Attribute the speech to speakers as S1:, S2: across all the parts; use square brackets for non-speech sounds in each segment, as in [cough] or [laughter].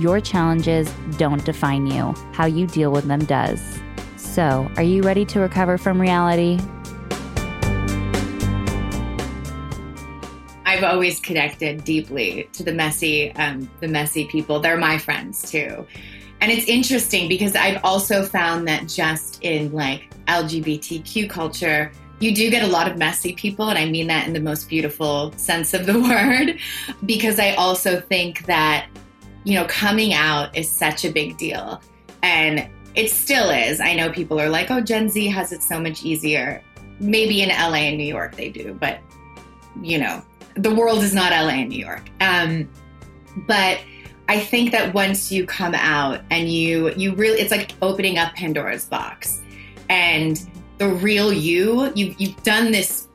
S1: your challenges don't define you, how you deal with them does. So, are you ready to recover from reality?
S2: I've always connected deeply to the messy, um, the messy people. They're my friends too, and it's interesting because I've also found that just in like LGBTQ culture, you do get a lot of messy people, and I mean that in the most beautiful sense of the [laughs] word, because I also think that you know, coming out is such a big deal. And it still is. I know people are like, oh, Gen Z has it so much easier. Maybe in LA and New York they do, but, you know, the world is not LA and New York. Um, but I think that once you come out and you, you really, it's like opening up Pandora's box. And the real you, you you've done this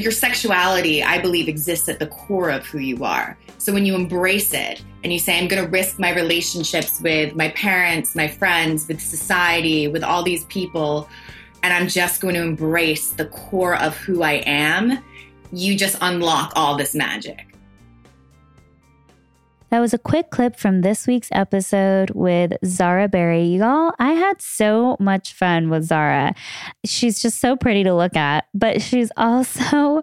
S2: your sexuality, I believe, exists at the core of who you are. So when you embrace it and you say, I'm going to risk my relationships with my parents, my friends, with society, with all these people, and I'm just going to embrace the core of who I am, you just unlock all this magic.
S1: That was a quick clip from this week's episode with Zara Barrie. Y'all, I had so much fun with Zara. She's just so pretty to look at, but she's [laughs] also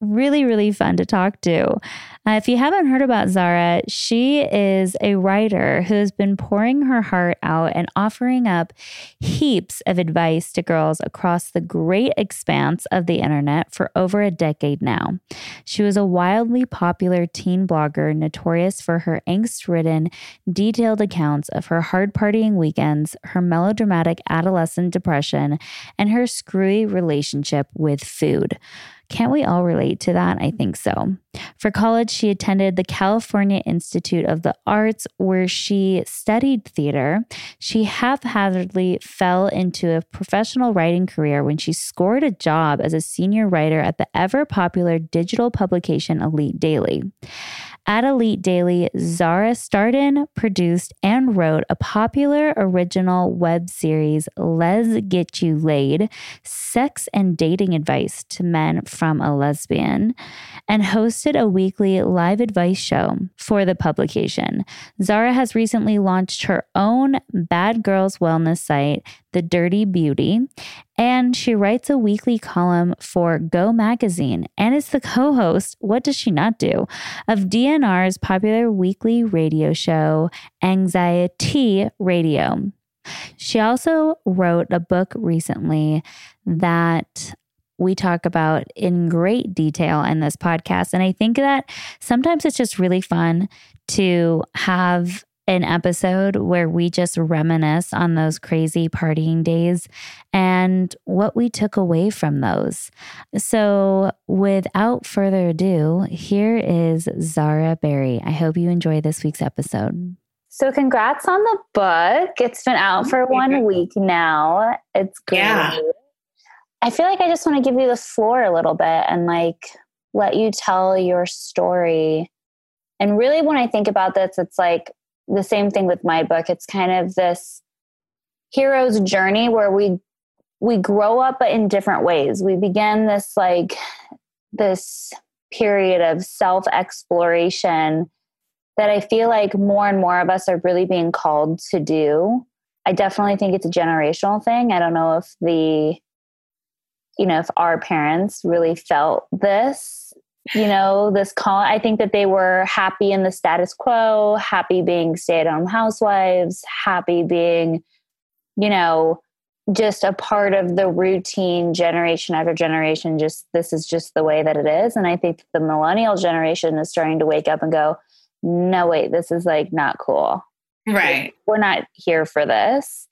S1: really, really fun to talk to. Uh, if you haven't heard about Zara, she is a writer who has been pouring her heart out and offering up heaps of advice to girls across the great expanse of the internet for over a decade now. She was a wildly popular teen blogger notorious for her angst ridden, detailed accounts of her hard partying weekends, her melodramatic adolescent depression, and her screwy relationship with food. Can't we all relate to that? I think so. For college, she attended the California Institute of the Arts, where she studied theater. She haphazardly fell into a professional writing career when she scored a job as a senior writer at the ever popular digital publication Elite Daily. At Elite Daily, Zara starred in, produced, and wrote a popular original web series, Lez Get You Laid Sex and Dating Advice to Men from a Lesbian, and hosted a weekly live advice show for the publication. Zara has recently launched her own Bad Girls Wellness site, The Dirty Beauty, and she writes a weekly column for Go Magazine and is the co host, what does she not do, of DNR's popular weekly radio show, AnxieTEA Radio. She also wrote a book recently that we talk about in great detail in this podcast. And I think that sometimes it's just really fun to have an episode where we just reminisce on those crazy partying days and what we took away from those. So, without further ado, here is Zara Barrie. I hope you enjoy this week's episode. So, congrats on the book. It's been out for one week now. It's great. Yeah. I feel like I just want to give you the floor a little bit and like let you tell your story. And really, when I think about this, it's like the same thing with my book. It's kind of this hero's journey where we we grow up but in different ways. We begin this like this period of self exploration that I feel like more and more of us are really being called to do. I definitely think it's a generational thing. I don't know if the you know if our parents really felt this you know this call i think that they were happy in the status quo happy being stay-at-home housewives happy being you know just a part of the routine generation after generation just this is just the way that it is. And i think the millennial generation is starting to wake up and go no wait this is like not cool.
S2: Right.
S1: We're not here for this.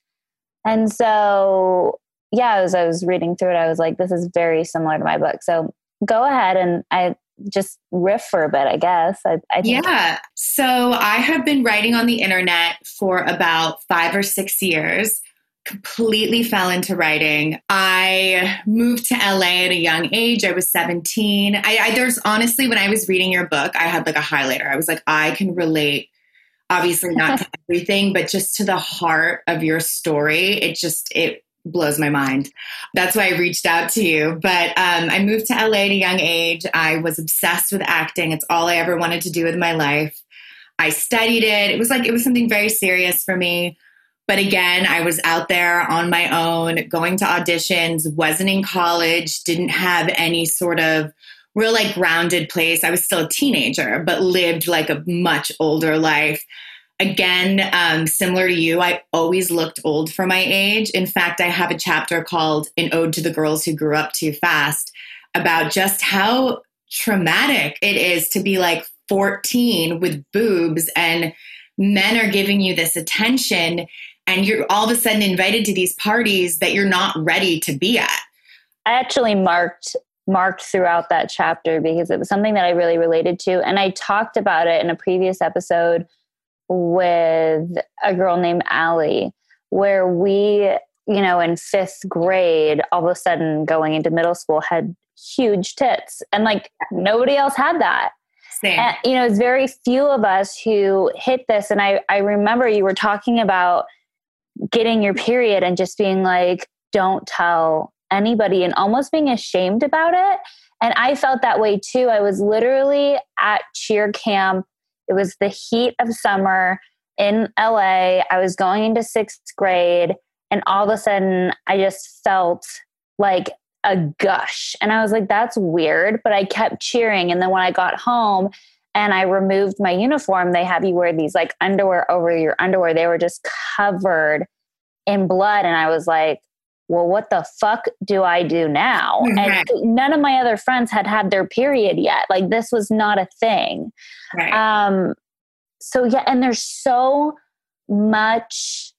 S1: And so yeah, as I was reading through it, I was like, this is very similar to my book. So go ahead and I just riff for a bit, I guess. I, I
S2: yeah. So I have been writing on the internet for about five or six years. Completely fell into writing. I moved to LA at a young age. I was 17. I, I there's honestly, when I was reading your book, I had like a highlighter. I was like, I can relate obviously not to [laughs] everything but just to the heart of your story it just it blows my mind. That's why I reached out to you. But um, I moved to LA at a young age. I was obsessed with acting. It's all I ever wanted to do with my life. I studied it. It was like, it was something very serious for me. But again, I was out there on my own, going to auditions, wasn't in college, didn't have any sort of real like grounded place. I was still a teenager, but lived like a much older life again, um, similar to you, I always looked old for my age. In fact, I have a chapter called An Ode to the Girls Who Grew Up Too Fast about just how traumatic it is to be like 14 with boobs and men are giving you this attention and you're all of a sudden invited to these parties that you're not ready to be at.
S1: I actually marked marked throughout that chapter because it was something that I really related to and I talked about it in a previous episode with a girl named Allie, where we, you know, in fifth grade, all of a sudden going into middle school had huge tits. And like nobody else had that.
S2: Same.
S1: And, you know, it's very few of us who hit this. And I, I remember you were talking about getting your period and just being like, don't tell anybody and almost being ashamed about it. And I felt that way too. I was literally at cheer camp it was the heat of summer in LA. I was going into sixth grade, and all of a sudden, I just felt like a gush. And I was like, that's weird. But I kept cheering. And then when I got home and I removed my uniform, they have you wear these like underwear over your underwear. They were just covered in blood. And I was like, well, what the fuck do I do now? [laughs] Right. And none of my other friends had had their period yet. Like this was not a thing. Right. Um, so yeah, and there's so much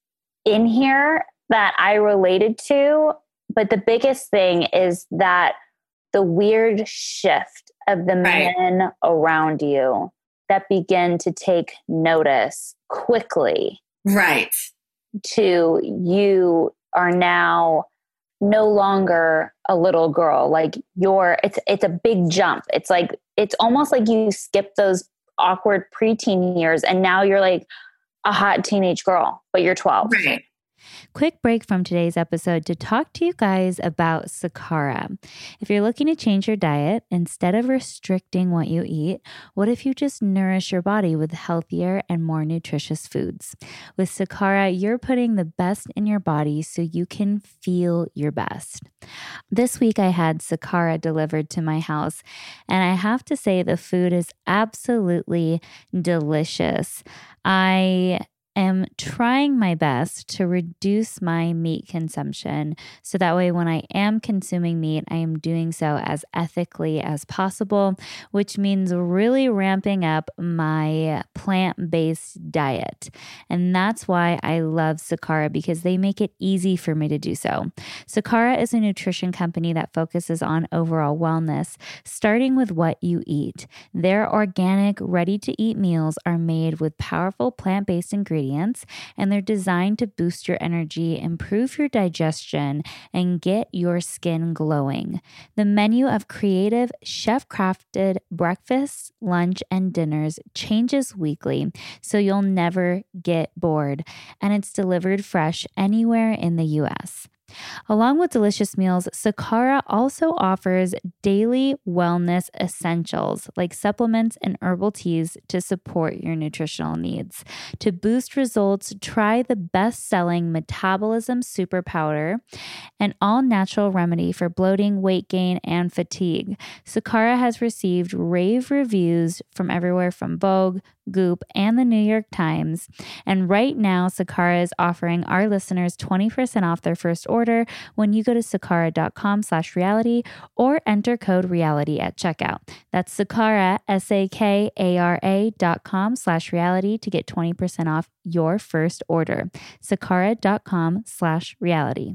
S1: in here that I related to, but the biggest thing is that the weird shift of the right. men around you that begin to take notice quickly.
S2: Right.
S1: To you are now no longer a little girl. Like you're it's it's a big jump. It's like it's almost like you skip those awkward preteen years and now you're like a hot teenage girl but you're 12
S2: right
S1: Quick break from today's episode to talk to you guys about Sakara. If you're looking to change your diet, instead of restricting what you eat, what if you just nourish your body with healthier and more nutritious foods? With Sakara, you're putting the best in your body so you can feel your best. This week, I had Sakara delivered to my house, and I have to say, the food is absolutely delicious. I am trying my best to reduce my meat consumption so that way when I am consuming meat, I am doing so as ethically as possible, which means really ramping up my plant based diet. And that's why I love Sakara because they make it easy for me to do so. Sakara is a nutrition company that focuses on overall wellness, starting with what you eat. Their organic, ready to eat meals are made with powerful plant based ingredients ingredients, and they're designed to boost your energy, improve your digestion, and get your skin glowing. The menu of creative, chef crafted breakfasts, lunch, and dinners changes weekly, so you'll never get bored, and it's delivered fresh anywhere in the US. Along with delicious meals, Sakara also offers daily wellness essentials like supplements and herbal teas to support your nutritional needs. To boost results, try the best selling Metabolism Super Powder, an all natural remedy for bloating, weight gain, and fatigue. Sakara has received rave reviews from everywhere from Vogue, Goop, and the New York Times. And right now, Sakara is offering our listeners 20% off their first order when you go to sakara.com slash reality or enter code reality at checkout. That's Sakara, S-A-K-A-R-A dot com slash reality to get 20% off your first order. Sakara.com slash reality.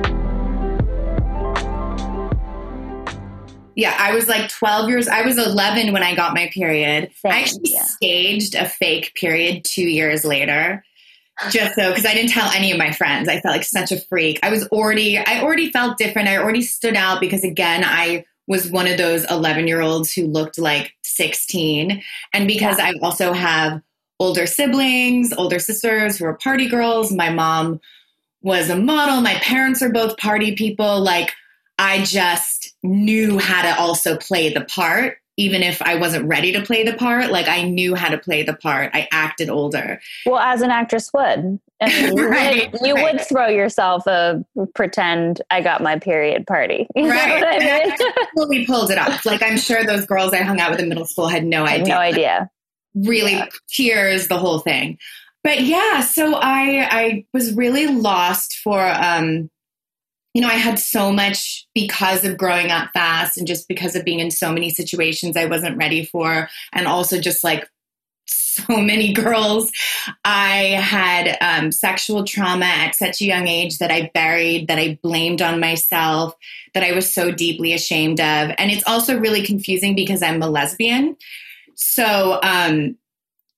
S2: Yeah, I was like 12 years. I was 11 when I got my period.
S1: Same,
S2: I actually
S1: yeah.
S2: staged a fake period two years later, just so because I didn't tell any of my friends. I felt like such a freak. I was already, I already felt different. I already stood out because again, I was one of those 11 year olds who looked like 16, and because I also have older siblings, older sisters who are party girls. My mom was a model. My parents are both party people. Like I just knew how to also play the part, even if I wasn't ready to play the part. Like I knew how to play the part. I acted older.
S1: Well, as an actress would. I mean, you,
S2: Right,
S1: would, you
S2: right.
S1: would throw yourself a pretend I got my period party. [laughs] You
S2: Right.
S1: know what I mean?
S2: I totally pulled it off. Like I'm sure those girls I hung out with in middle school had no idea.
S1: no idea.
S2: Really
S1: Yeah.
S2: tears, the whole thing. But yeah, so I I was really lost for um you know, I had so much because of growing up fast and just because of being in so many situations I wasn't ready for and also just like so many [laughs] girls. I had um, sexual trauma at such a young age that I buried, that I blamed on myself, that I was so deeply ashamed of. And it's also really confusing because I'm a lesbian. So, um,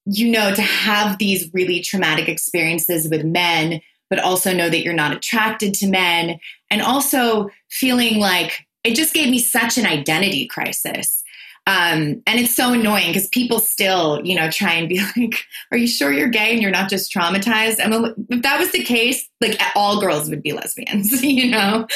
S2: you know, to have these really traumatic experiences with men, but also know that you're not attracted to men, and also feeling like it just gave me such an identity crisis. Um, and it's so annoying because people still, you know, try and be [laughs] like, "Are you sure you're gay and you're not just traumatized?" I mean, if that was the case, like all girls would be lesbians, [laughs] you know.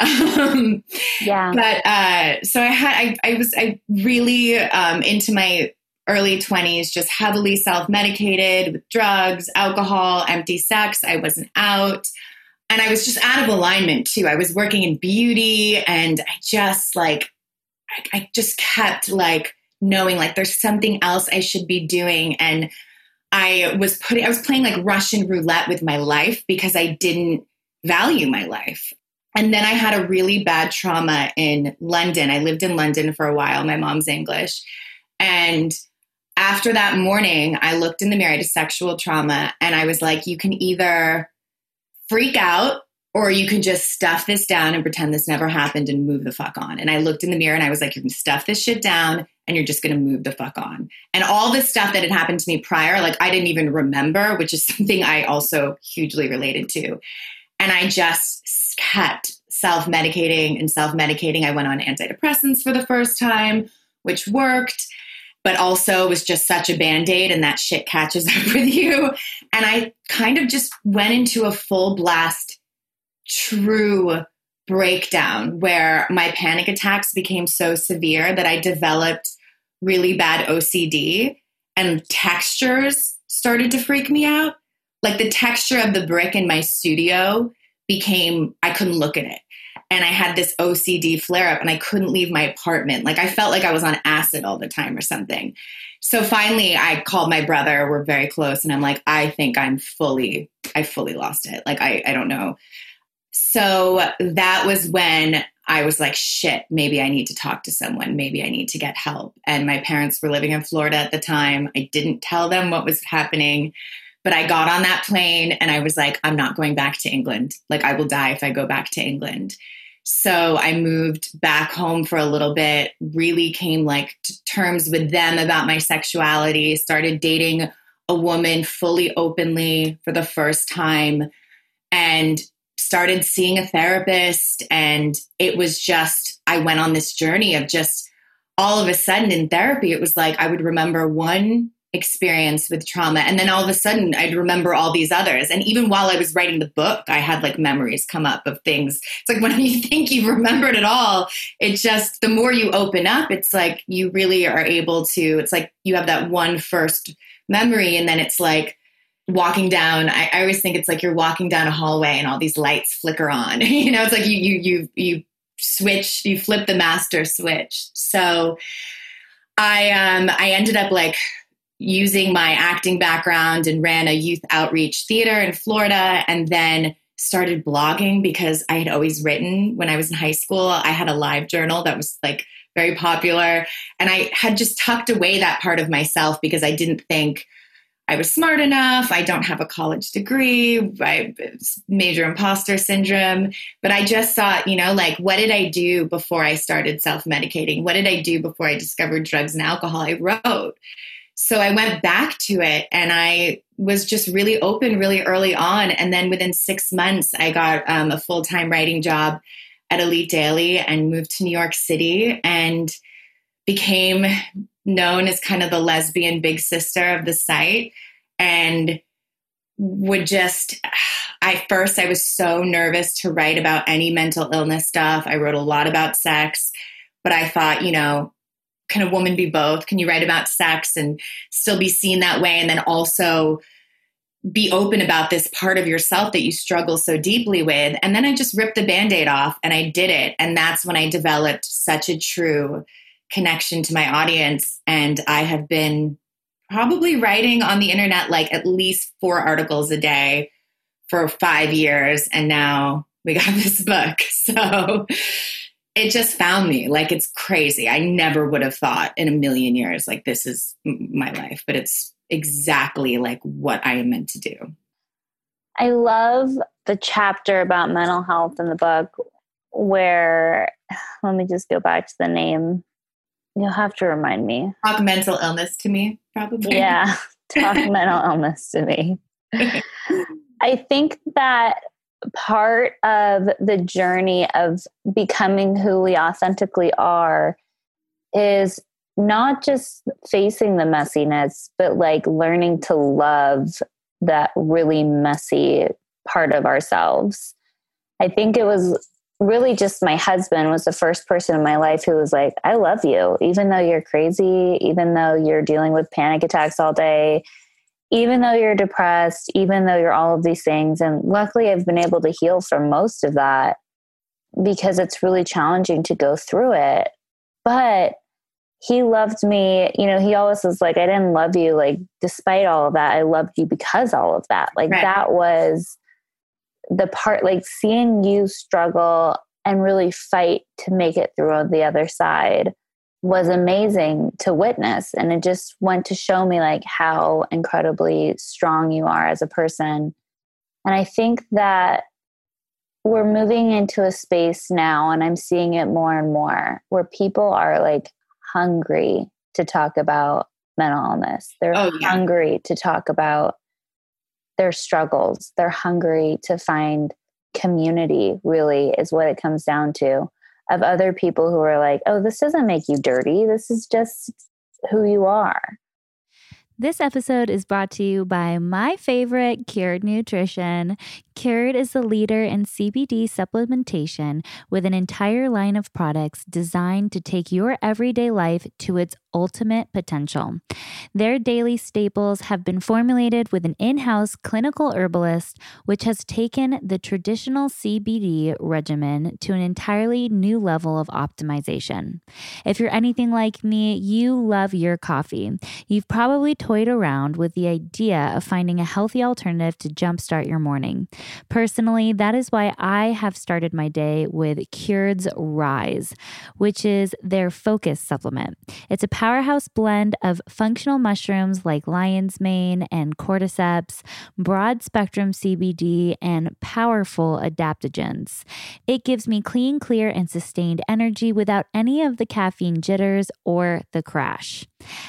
S2: Um,
S1: Yeah.
S2: but uh, so I had, I, I was, I really um, into my early 20s, just heavily self medicated with drugs, alcohol, empty sex. I wasn't out. And I was just out of alignment too. I was working in beauty and I just like, I, I just kept like knowing like there's something else I should be doing. And I was putting, I was playing like Russian roulette with my life because I didn't value my life. And then I had a really bad trauma in London. I lived in London for a while. My mom's English. And after that morning, I looked in the mirror, had sexual trauma, and I was like, you can either freak out or you can just stuff this down and pretend this never happened and move the fuck on. And I looked in the mirror and I was like, you can stuff this shit down and you're just gonna move the fuck on. And all this stuff that had happened to me prior, like I didn't even remember, which is [laughs] something I also hugely related to. And I just kept self medicating and self medicating. I went on antidepressants for the first time, which worked, but also was just such a band aid and that shit catches [laughs] up with you. And I kind of just went into a full blast, true breakdown where my panic attacks became so severe that I developed really bad OCD and textures started to freak me out. Like the texture of the brick in my studio became, I couldn't look at it. And I had this OCD flare up and I couldn't leave my apartment. Like I felt like I was on acid all the time or something. So finally I called my brother. We're very close. And I'm like, I think I'm fully, I fully lost it. Like I, I don't know. So that was when I was like, shit, maybe I need to talk to someone. Maybe I need to get help. And my parents were living in Florida at the time. I didn't tell them what was happening. But I got on that plane and I was like, I'm not going back to England. Like, I will die if I go back to England. So I moved back home for a little bit, really came like to terms with them about my sexuality, started dating a woman fully openly for the first time, and started seeing a therapist. And it was just, I went on this journey of just all of a sudden in therapy, it was like I would remember one experience with trauma. And then all of a sudden i'd remember all these others. And even while i was writing the book i had like memories come up of things. It's like [laughs] when you think you've remembered it all it just the more you open up it's like you really are able to it's like you have that one first memory. And then it's like walking down I, I always think it's like you're walking down a hallway and all these lights flicker on. [laughs] You know it's like you you you you switch, you flip the master switch. So I um I ended up like using my acting background and ran a youth outreach theater in Florida and then started blogging because I had always written when I was in high school. I had a live journal that was like very popular and I had just tucked away that part of myself because I didn't think I was smart enough. I don't have a college degree. I major imposter syndrome. But I just thought, you know, like, what did I do before I started self medicating? What did I do before I discovered drugs and alcohol? I wrote. So I went back to it and I was just really open really early on. And then within six months, I got um, a full time writing job at Elite Daily and moved to New York City and became known as kind of the lesbian big sister of the site and would just I first I was so nervous to write about any mental illness stuff. I wrote a lot about sex, but I thought, you know, can a woman be both? Can you write about sex and still be seen that way and then also be open about this part of yourself that you struggle so deeply with? And then I just ripped the band-aid off and I did it. And that's when I developed such a true connection to my audience. And I have been probably writing on the internet like at least four articles a day for five years. And now we got [laughs] this book. So it just found me like it's crazy. I never would have thought in a million years like this is my life, but it's exactly like what I am meant to do.
S3: I love the chapter about mental health in the book where let me just go back to the name. You'll have to remind me.
S2: Talk mental illness to me, probably.
S3: Yeah, [laughs] talk mental illness to me. [laughs] I think that part of the journey of becoming who we authentically are is not just facing the messiness, but like learning to love that really messy part of ourselves. I think it was really just my husband was the first person in my life who was like, I love you, even though you're crazy, even though you're dealing with panic attacks all day, even though you're depressed, even though you're all of these things. And luckily, I've been able to heal from most of that because it's really challenging to go through it. But he loved me, you know, he always was like, I didn't love you, like, despite all of that, I loved you because all of that. Like, right. that was the part, like, seeing you struggle and really fight to make it through on the other side was amazing to witness. And it just went to show me like how incredibly strong you are as a person. And i think that we're moving into a space now and i'm seeing it more and more where people are like hungry to talk about mental illness. They're oh, yeah. hungry to talk about their struggles. They're hungry to find community really is what it comes down to of other people who are like, oh, this doesn't make you dirty. This is just who you are.
S1: This episode is brought to you by my favorite, Cured Nutrition. Cured is the leader in CBD supplementation with an entire line of products designed to take your everyday life to its ultimate potential. Their daily staples have been formulated with an in house clinical herbalist, which has taken the traditional CBD regimen to an entirely new level of optimization. If you're anything like me, you love your coffee. You've probably toyed around with the idea of finding a healthy alternative to jumpstart your morning. Personally, that is why I have started my day with Cured's Rise, which is their focus supplement. It's a powerhouse blend of functional mushrooms like lion's mane and cordyceps, broad spectrum CBD, and powerful adaptogens. It gives me clean, clear, and sustained energy without any of the caffeine jitters or the crash.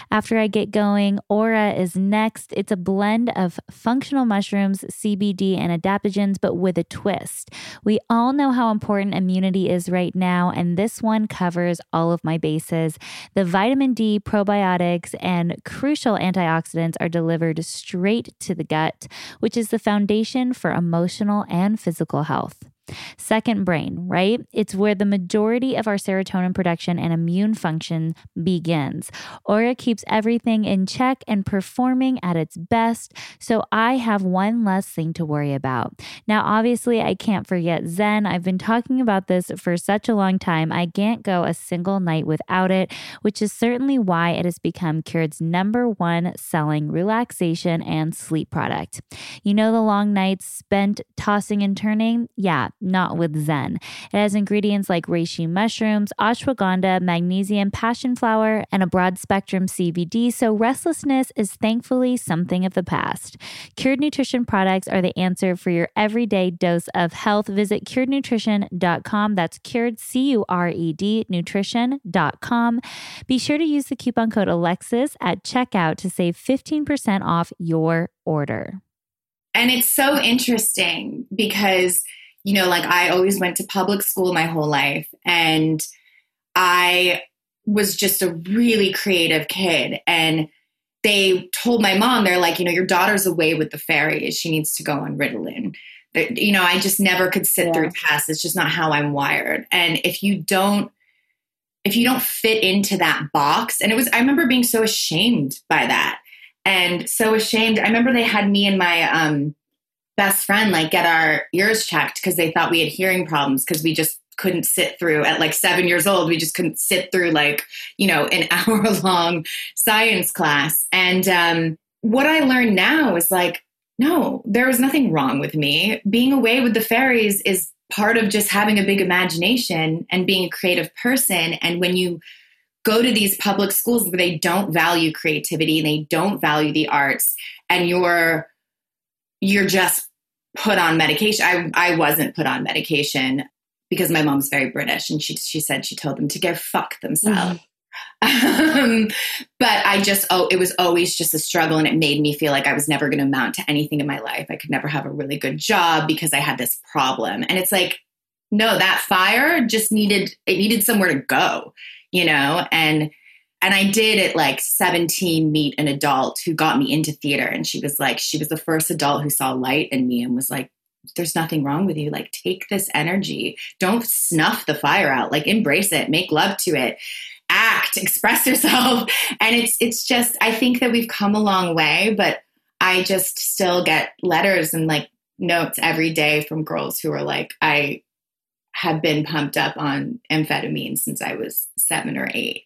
S1: After I get going, Aura is next. It's a blend of functional mushrooms, CBD, and adaptogens, but with a twist. We all know how important immunity is right now, and this one covers all of my bases. The vitamin D probiotics, and crucial antioxidants are delivered straight to the gut, which is the foundation for emotional and physical health. Second brain, right? It's where the majority of our serotonin production and immune function begins. Aura keeps everything in check and performing at its best, so I have one less thing to worry about. Now, obviously, I can't forget Zen. I've been talking about this for such a long time. I can't go a single night without it, which is certainly why it has become Cured's number one selling relaxation and sleep product. You know the long nights spent tossing and turning? Yeah, not with Zen. It has ingredients like reishi mushrooms, ashwagandha, magnesium, passion flower, and a broad spectrum CBD, so restlessness is thankfully something of the past. Cured Nutrition products are the answer for your everyday dose of health. Visit curednutrition.com. That's cured, C U R E D, nutrition.com. Be sure to use the coupon code Alexis at checkout to save 15% off your order.
S2: And it's so interesting because, you know, like I always went to public school my whole life and I was just a really creative kid. And they told my mom, they're like, you know, your daughter's away with the fairies. She needs to go on Ritalin. But, you know, I just never could sit yeah. through tests. It's just not how I'm wired. And if you don't, if you don't fit into that box, and it was, I remember being so ashamed by that and so ashamed. I remember they had me and my um, best friend like get our ears checked because they thought we had hearing problems because we just couldn't sit through at like seven years old. We just couldn't sit through like you know an [laughs] hour long science class. And um, what I learned now is like, no, there was nothing wrong with me. Being away with the fairies is part of just having a big imagination and being a creative person. And when you go to these public schools where they don't value creativity and they don't value the arts and you're you're just put on medication. I i wasn't put on medication because my mom's very british and she she said she told them to go fuck themselves. Mm-hmm. um, but i just oh it was always just a struggle and it made me feel like i was never going to amount to anything in my life. I could never have a really good job because i had this problem. And it's like no that fire just needed it needed somewhere to go you know, and and I did at like 17 meet an adult who got me into theater. And she was like, she was the first adult who saw light in me and was like, there's nothing wrong with you. Like, take this energy. Don't snuff the fire out. Like, embrace it, make love to it, act, [laughs] express yourself. And it's, it's just, I think that we've come a long way, but I just still get letters and like notes every day from girls who are like, I, have been pumped up on amphetamine since I was seven or eight.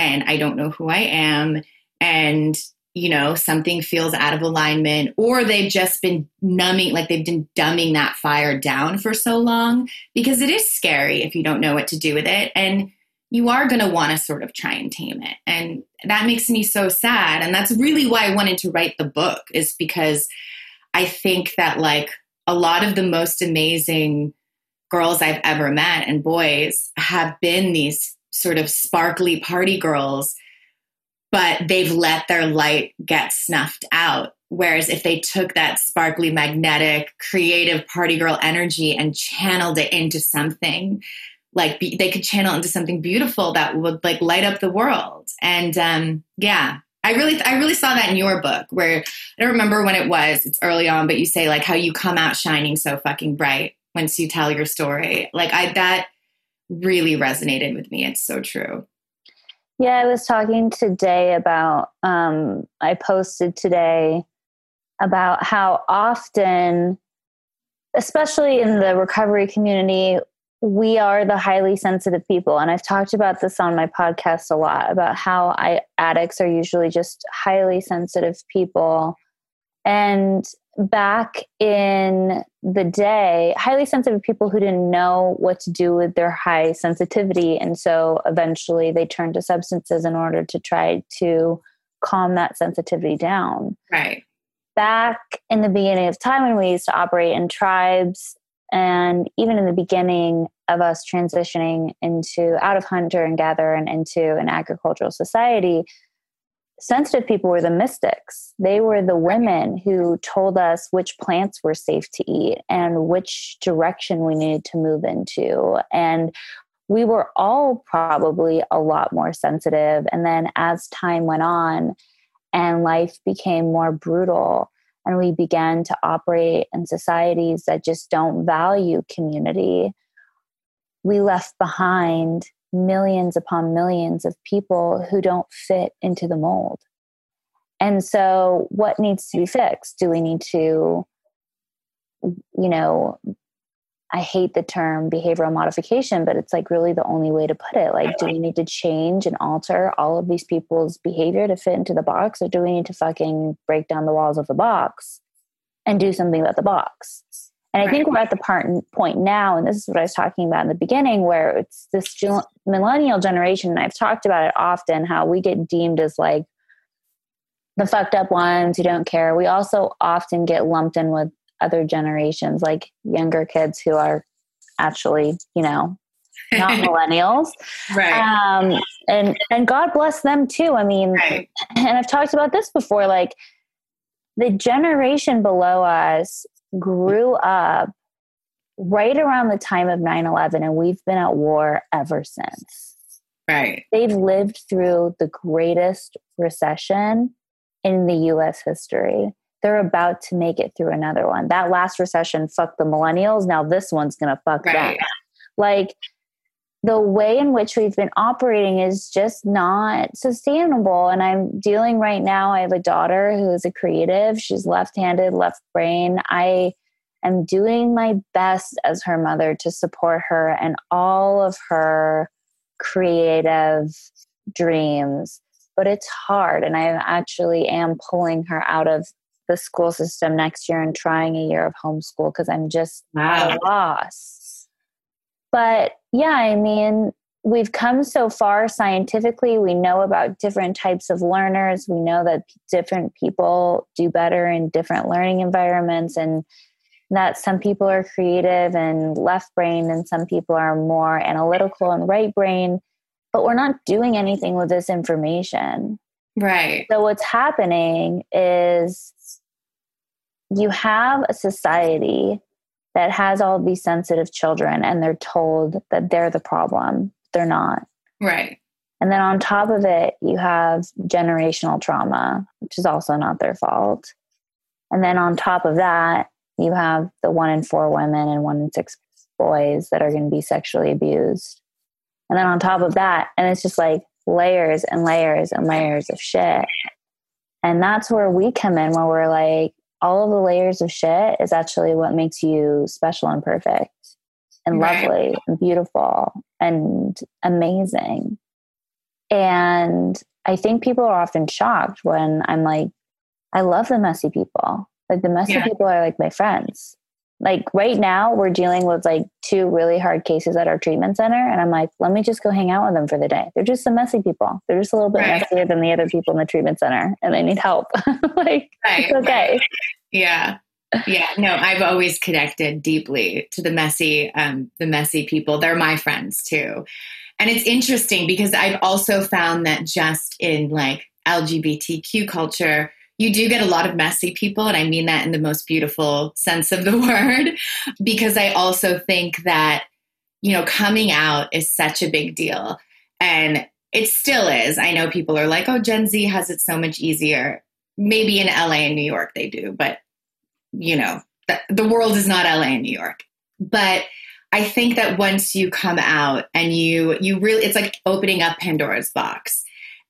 S2: And I don't know who I am. And, you know, something feels out of alignment, or they've just been numbing, like they've been dumbing that fire down for so long because it is scary if you don't know what to do with it. And you are going to want to sort of try and tame it. And that makes me so sad. And that's really why I wanted to write the book, is because I think that, like, a lot of the most amazing girls I've ever met and boys have been these sort of sparkly party girls, but they've let their light get snuffed out. Whereas if they took that sparkly, magnetic, creative party girl energy and channeled it into something, like be, they could channel into something beautiful that would like light up the world. And um, yeah, I really, I really saw that in your book where I don't remember when it was. It's early on, but you say like how you come out shining so fucking bright once you tell your story. Like I that really resonated with me. It's so true.
S3: Yeah, I was talking today about um I posted today about how often especially in the recovery community we are the highly sensitive people and i've talked about this on my podcast a lot about how I, addicts are usually just highly sensitive people and back in the day, highly sensitive people who didn't know what to do with their high sensitivity. And so eventually they turned to substances in order to try to calm that sensitivity down.
S2: Right.
S3: Back in the beginning of time when we used to operate in tribes, and even in the beginning of us transitioning into out of hunter and gather and into an agricultural society, sensitive people were the mystics. They were the women who told us which plants were safe to eat and which direction we needed to move into. And we were all probably a lot more sensitive. And then as time went on and life became more brutal, and we began to operate in societies that just don't value community, we left behind millions upon millions of people who don't fit into the mold. And so, what needs to be fixed? Do we need to, you know, I hate the term behavioral modification, but it's like really the only way to put it. Like, do we need to change and alter all of these people's behavior to fit into the box, or do we need to fucking break down the walls of the box and do something about the box? And I think we're at the part, point now, and this is what I was talking about in the beginning, where it's this millennial generation. And I've talked about it often how we get deemed as like the fucked up ones who don't care. We also often get lumped in with other generations, like younger kids who are actually, you know, not [laughs] millennials.
S2: right.
S3: Um, and and God bless them too. I mean, right. and I've talked about this before. Like the generation below us grew up right around the time of 9-11 and we've been at war ever since.
S2: Right.
S3: They've lived through the greatest recession in the us history. They're about to make it through another one. That last recession fucked the millennials. Now this one's gonna fuck right. them. Like the way in which we've been operating is just not sustainable. And I'm dealing right now. I have a daughter who is a creative. She's left handed, left brain. I am doing my best as her mother to support her and all of her creative dreams. But it's hard. And I actually am pulling her out of the school system next year and trying a year of homeschool because I'm just wow. at a loss but yeah, I mean, we've come so far scientifically. We know about different types of learners. We know that different people do better in different learning environments, and that some people are creative and left brain, and some people are more analytical and right brain. But we're not doing anything with this information.
S2: Right.
S3: So, what's happening is you have a society that has all these sensitive children and they're told that they're the problem. They're not.
S2: Right.
S3: And then on top of it, you have generational trauma, which is also not their fault. And then on top of that, you have the one in four women and one in six boys that are going to be sexually abused. And then on top of that, and it's just like layers and layers and layers of shit. And that's where we come in, where we're like, all of the layers of shit is actually what makes you special and perfect and right. lovely and beautiful and amazing. And I think people are often shocked when I'm like, I love the messy people. Like the messy yeah. people are like my friends like right now we're dealing with like two really hard cases at our treatment center and i'm like let me just go hang out with them for the day. They're just some messy people. They're just a little bit right. messier than the other people in the treatment center and they need help. [laughs] Like right, okay. Right.
S2: yeah. Yeah. No i've always connected deeply to the messy um the messy people. They're my friends too. And it's interesting because i've also found that just in like lgbtq culture you do get a lot of messy people, and I mean that in the most beautiful sense of the [laughs] word, because I also think that, you know, coming out is such a big deal. And it still is. I know people are like, oh, Gen Z has it so much easier. Maybe in LA and New York they do, but, you know, the, the world is not LA and New York. But I think that once you come out and you you really it's like opening up Pandora's box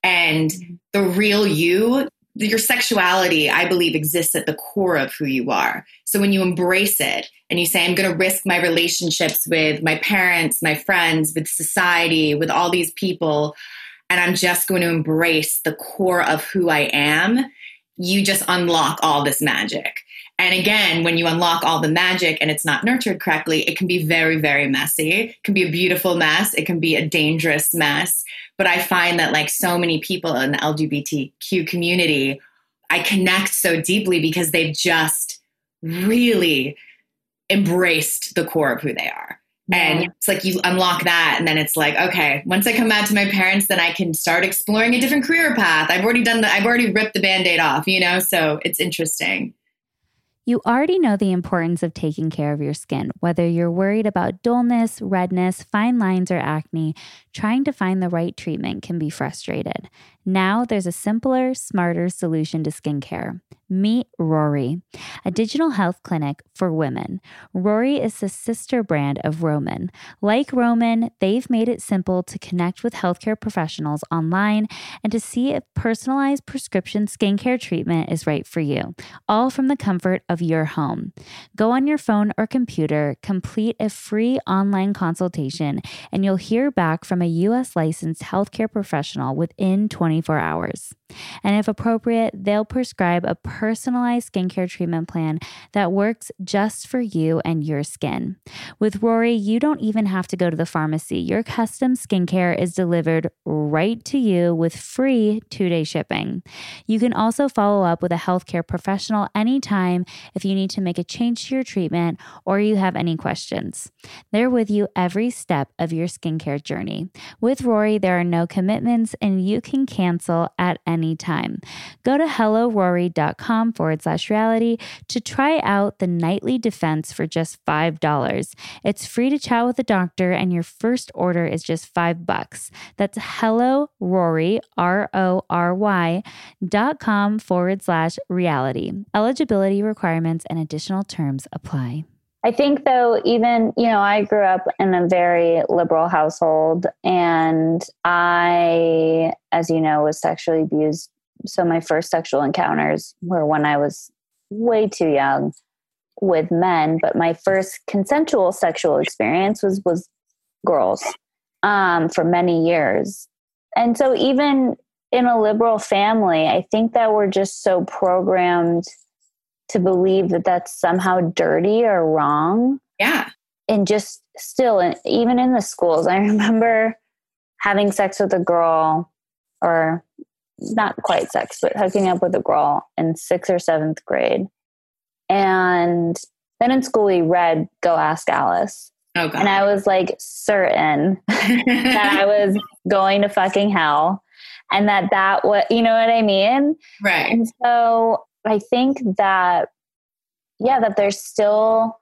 S2: and mm-hmm. the real you your sexuality, I believe, exists at the core of who you are. So when you embrace it and you say, I'm going to risk my relationships with my parents, my friends, with society, with all these people, and I'm just going to embrace the core of who I am, you just unlock all this magic. And again, when you unlock all the magic and it's not nurtured correctly, it can be very, very messy. It can be a beautiful mess. It can be a dangerous mess. But I find that, like so many people in the LGBTQ community, I connect so deeply because they've just really embraced the core of who they are. And it's like you unlock that, and then it's like, okay, once I come out to my parents, then I can start exploring a different career path. I've already done the, I've already ripped the band aid off, you know? So it's interesting.
S1: You already know the importance of taking care of your skin. Whether you're worried about dullness, redness, fine lines, or acne, trying to find the right treatment can be frustrated. Now there's a simpler, smarter solution to skincare. Meet Rory, a digital health clinic for women. Rory is the sister brand of Roman. Like Roman, they've made it simple to connect with healthcare professionals online and to see if personalized prescription skincare treatment is right for you, all from the comfort of your home. Go on your phone or computer, complete a free online consultation, and you'll hear back from a U.S. licensed healthcare professional within 24 hours. And if appropriate, they'll prescribe a personalized skincare treatment plan that works just for you and your skin. With Rory, you don't even have to go to the pharmacy. Your custom skincare is delivered right to you with free two day shipping. You can also follow up with a healthcare professional anytime if you need to make a change to your treatment or you have any questions. They're with you every step of your skincare journey. With Rory, there are no commitments and you can cancel at any anytime. Go to hellorory.com forward slash reality to try out the nightly defense for just $5. It's free to chat with a doctor, and your first order is just five bucks. That's hello Rory, R O R Y, dot com forward slash reality. Eligibility requirements and additional terms apply.
S3: I think, though, even, you know, I grew up in a very liberal household and I, as you know, was sexually abused. So my first sexual encounters were when I was way too young with men, but my first consensual sexual experience was, was girls um, for many years. And so, even in a liberal family, I think that we're just so programmed to believe that that's somehow dirty or wrong.
S2: Yeah.
S3: And just still, and even in the schools, I [laughs] remember having sex with a girl, or not quite sex, but hooking up with a girl in sixth or seventh grade. And then in school, we read Go Ask Alice.
S2: Oh, God.
S3: And I was like certain [laughs] that I was going to fucking hell and that that what you know what I mean?
S2: Right.
S3: And so I think that, yeah, that there's still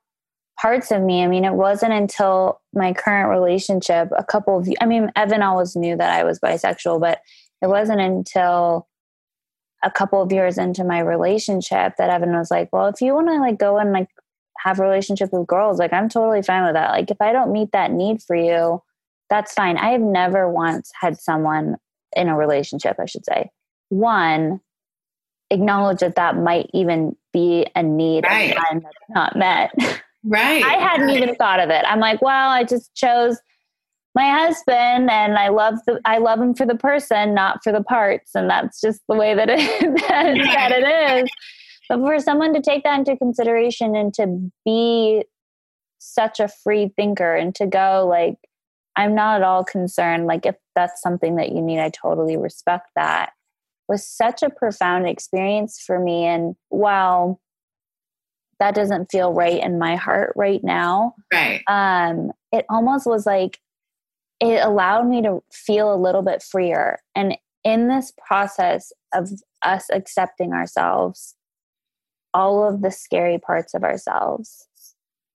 S3: parts of me. I mean, it wasn't until my current relationship, a couple of, I mean, Evan always knew that I was bisexual, but it wasn't until a couple of years into my relationship that Evan was like, well, if you want to like go and like have a relationship with girls, like I'm totally fine with that. Like if I don't meet that need for you, that's fine. I have never once had someone in a relationship, I should say, one acknowledge that that might even be a need
S2: right.
S3: that's not met. [laughs]
S2: Right.
S3: I hadn't
S2: right.
S3: even thought of it. I'm like, well, I just chose my husband and I love the I love him for the person, not for the parts. And that's just the way that it [laughs] that, that it is. But for someone to take that into consideration and to be such a free thinker and to go like, I'm not at all concerned. Like if that's something that you need, I totally respect that was such a profound experience for me. And while that doesn't feel right in my heart right now,
S2: right?
S3: Um, it almost was like it allowed me to feel a little bit freer. And in this process of us accepting ourselves, all of the scary parts of ourselves,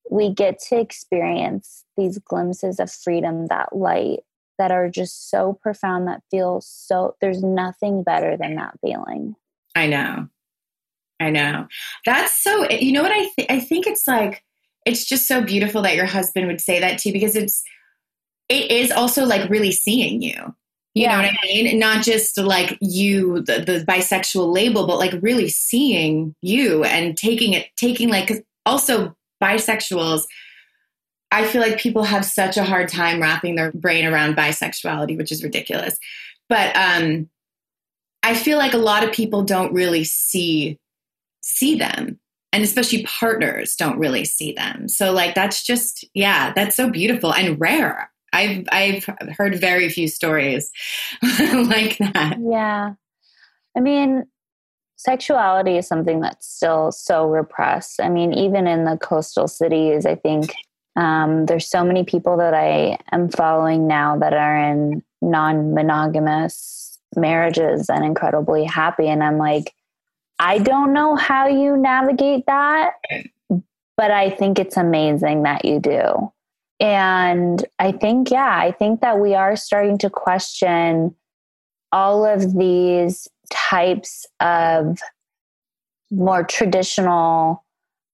S3: we get to experience these glimpses of freedom, that light, that are just so profound that feel so there's nothing better than that feeling
S2: i know i know that's so you know what i th- i think it's like it's just so beautiful that your husband would say that to you because it's it is also like really seeing you you yeah. know what I mean? Not just like you, the, the bisexual label, but like really seeing you and taking it, taking like, also bisexuals I feel like people have such a hard time wrapping their brain around bisexuality, which is ridiculous. But um, I feel like a lot of people don't really see see them, and especially partners don't really see them. So like that's just yeah, that's so beautiful and rare. I've I've heard very few stories [laughs] like that.
S3: Yeah, I mean, sexuality is something that's still so repressed. I mean, even in the coastal cities, I think um, there's so many people that I am following now that are in non monogamous marriages and incredibly happy. And I'm like, I don't know how you navigate that, but I think it's amazing that you do. And I think, yeah, I think that we are starting to question all of these types of more traditional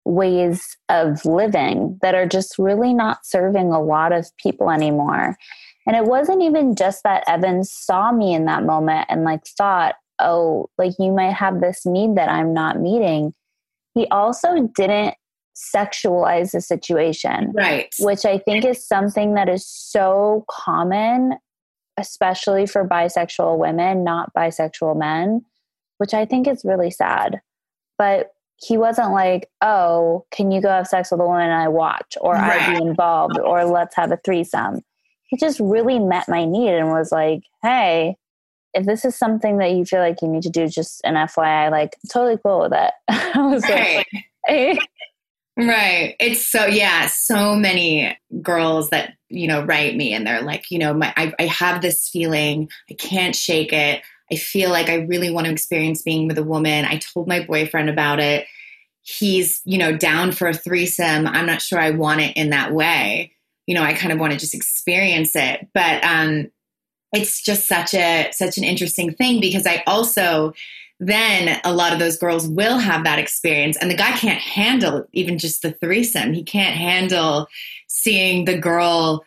S3: ways of living that are just really not serving a lot of people anymore. And it wasn't even just that Evan saw me in that moment and like thought, oh, like you might have this need that I'm not meeting. He also didn't sexualize the situation.
S2: Right.
S3: Which I think is something that is so common, especially for bisexual women, not bisexual men, which I think is really sad. But he wasn't like, oh, can you go have sex with a woman I watch, or right. I'd be involved, or let's have a threesome. He just really met my need and was like, hey, if this is something that you feel like you need to do, just an FYI, like totally cool with it. [laughs] I was right. like, hey.
S2: Right. It's so yeah, so many girls that, you know, write me and they're like, you know, my I, I have this feeling, I can't shake it. I feel like I really want to experience being with a woman. I told my boyfriend about it. He's, you know, down for a threesome. I'm not sure I want it in that way. You know, I kind of want to just experience it. But um it's just such a such an interesting thing because I also then a lot of those girls will have that experience and the guy can't handle even just the threesome he can't handle seeing the girl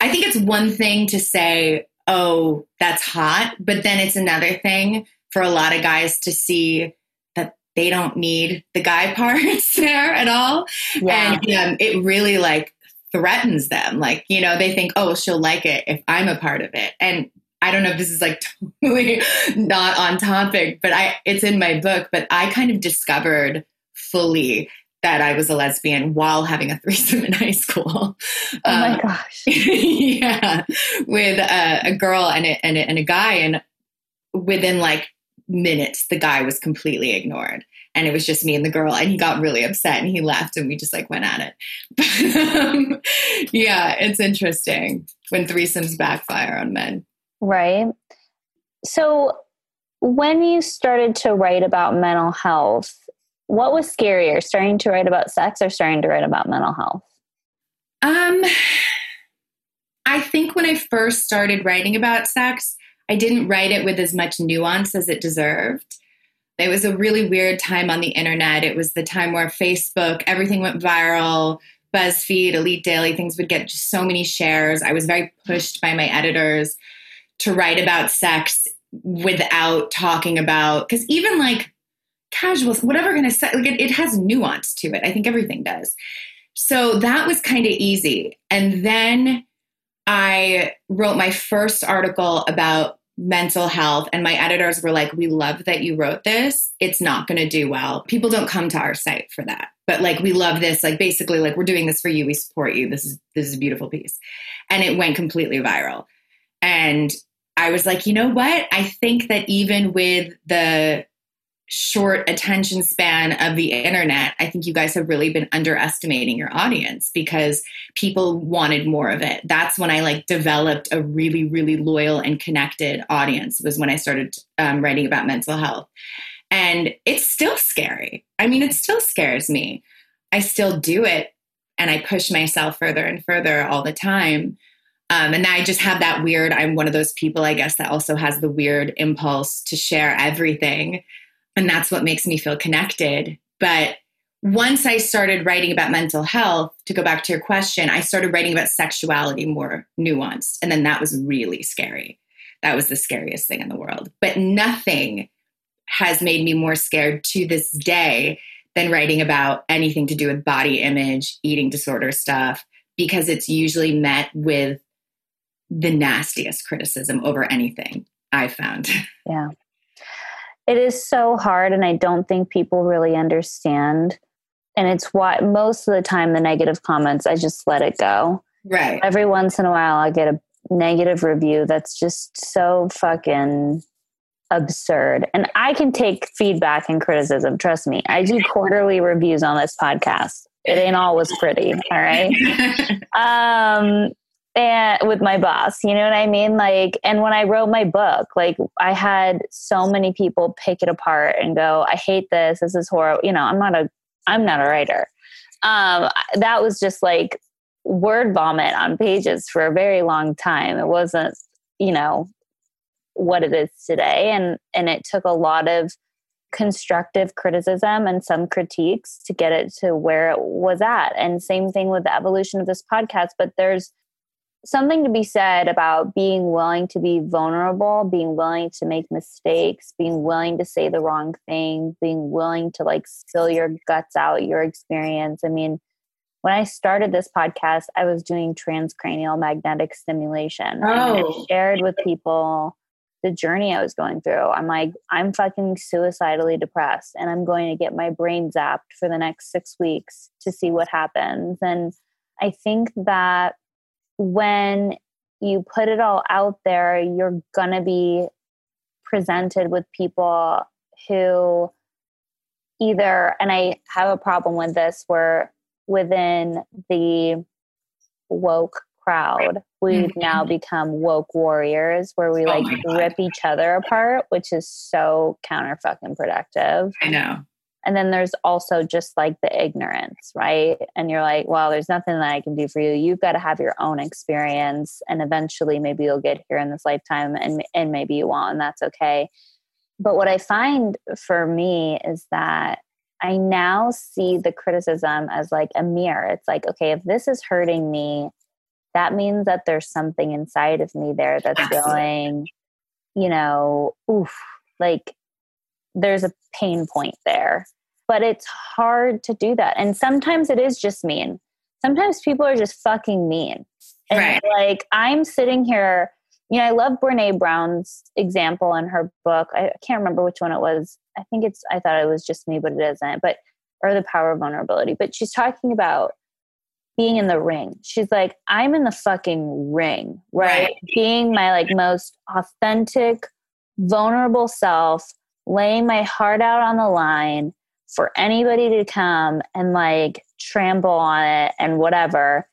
S2: i think it's one thing to say oh that's hot. But then it's another thing for a lot of guys to see that they don't need the guy [laughs] parts there at all. Yeah. and um, it really like threatens them. Like you know they think oh she'll like it if i'm a part of it. And I don't know if this is like [laughs] totally not on topic, but I it's in my book, but I kind of discovered fully that I was a lesbian while having a [laughs] threesome in high school. [laughs]
S3: Oh um, my gosh. [laughs]
S2: yeah. With a, a girl and a, and, a, and a guy. And within like minutes, the guy was completely ignored. And it was just me and the girl. And he got really upset and he left and we just like went at it. um, yeah, it's interesting when threesomes backfire on men.
S3: Right. So, when you started to write about mental health, what was scarier, starting to write about sex or starting to write about mental health?
S2: Um, I think when I first started writing about sex, I didn't write it with as much nuance as it deserved. It was a really weird time on the internet. It was the time where Facebook, everything went viral. BuzzFeed, Elite Daily, things would get just so many shares. I was very pushed by my editors to write about sex without talking about because even like casual whatever to say like it, it has nuance to it. I think everything does. So that was kind of easy. And then i wrote my first article about mental health and my editors were like we love that you wrote this. It's not going to do well. People don't come to our site for that. But like we love this. Like basically like we're doing this for you. We support you. This is this is a beautiful piece. And it went completely viral. And I was like, you know what? I think that even with the short attention span of the internet, I think you guys have really been underestimating your audience because people wanted more of it. That's when I like developed a really, really loyal and connected audience was when I started um, writing about mental health. And it's still scary. I mean, it still scares me. I still do it and I push myself further and further all the time. Um, and I just have that weird, I'm one of those people, I guess, that also has the weird impulse to share everything. And that's what makes me feel connected. But once I started writing about mental health, to go back to your question, I started writing about sexuality more nuanced. And then that was really scary. That was the scariest thing in the world. But nothing has made me more scared to this day than writing about anything to do with body image, eating disorder stuff, because it's usually met with the nastiest criticism over anything I've found. [laughs]
S3: Yeah. It is so hard, and I don't think people really understand. And it's why most of the time, the negative comments, I just let it go.
S2: Right.
S3: Every once in a while, i get a negative review that's just so fucking absurd. And I can take feedback and criticism. Trust me. I do quarterly reviews on this podcast. It ain't always pretty. All right. [laughs] um, and with my boss you know what i mean? Like and when i wrote my book like i had so many people pick it apart and go i hate this. This is horrible. You know i'm not a i'm not a writer. Um that was just like word vomit on pages for a very long time. It wasn't you know what it is today. And and it took a lot of constructive criticism and some critiques to get it to where it was at. And same thing with the evolution of this podcast but there's something to be said about being willing to be vulnerable, being willing to make mistakes, being willing to say the wrong thing, being willing to like spill your guts out, your experience. I mean, when I started this podcast, I was doing transcranial magnetic stimulation. Oh. And I shared with people the journey I was going through. I'm like, I'm fucking suicidally depressed and I'm going to get my brain zapped for the next six weeks to see what happens. And I think that when you put it all out there, you're going to be presented with people who either, and I have a problem with this, where within the woke crowd, we've mm-hmm. now become woke warriors where we oh like rip each other apart, which is so counter fucking productive.
S2: I know.
S3: And then there's also just like the ignorance, right? And you're like, well, there's nothing that I can do for you. You've got to have your own experience. And eventually, maybe you'll get here in this lifetime and, and maybe you won't, and that's okay. But what I find for me is that I now see the criticism as like a mirror. It's like, okay, if this is hurting me, that means that there's something inside of me there that's going, you know, oof, like there's a pain point there. But it's hard to do that. And sometimes it is just mean. Sometimes people are just fucking mean. And right. like I'm sitting here, you know, I love Brene Brown's example in her book. I can't remember which one it was. I think it's I thought it was just me, but it isn't. But or the power of vulnerability. But she's talking about being in the ring. She's like, I'm in the fucking ring, right? right. Being my like most authentic, vulnerable self laying my heart out on the line for anybody to come and like trample on it and whatever.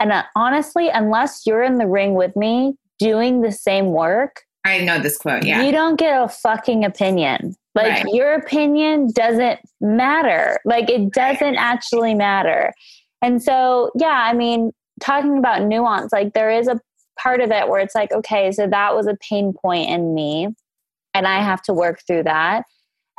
S3: And uh, honestly, unless you're in the ring with me doing the same work,
S2: I know this quote, yeah.
S3: You don't get a fucking opinion. Like right. your opinion doesn't matter. Like it doesn't actually matter. And so, yeah, I mean, talking about nuance, like there is a part of it where it's like, okay, so that was a pain point in me and I have to work through that.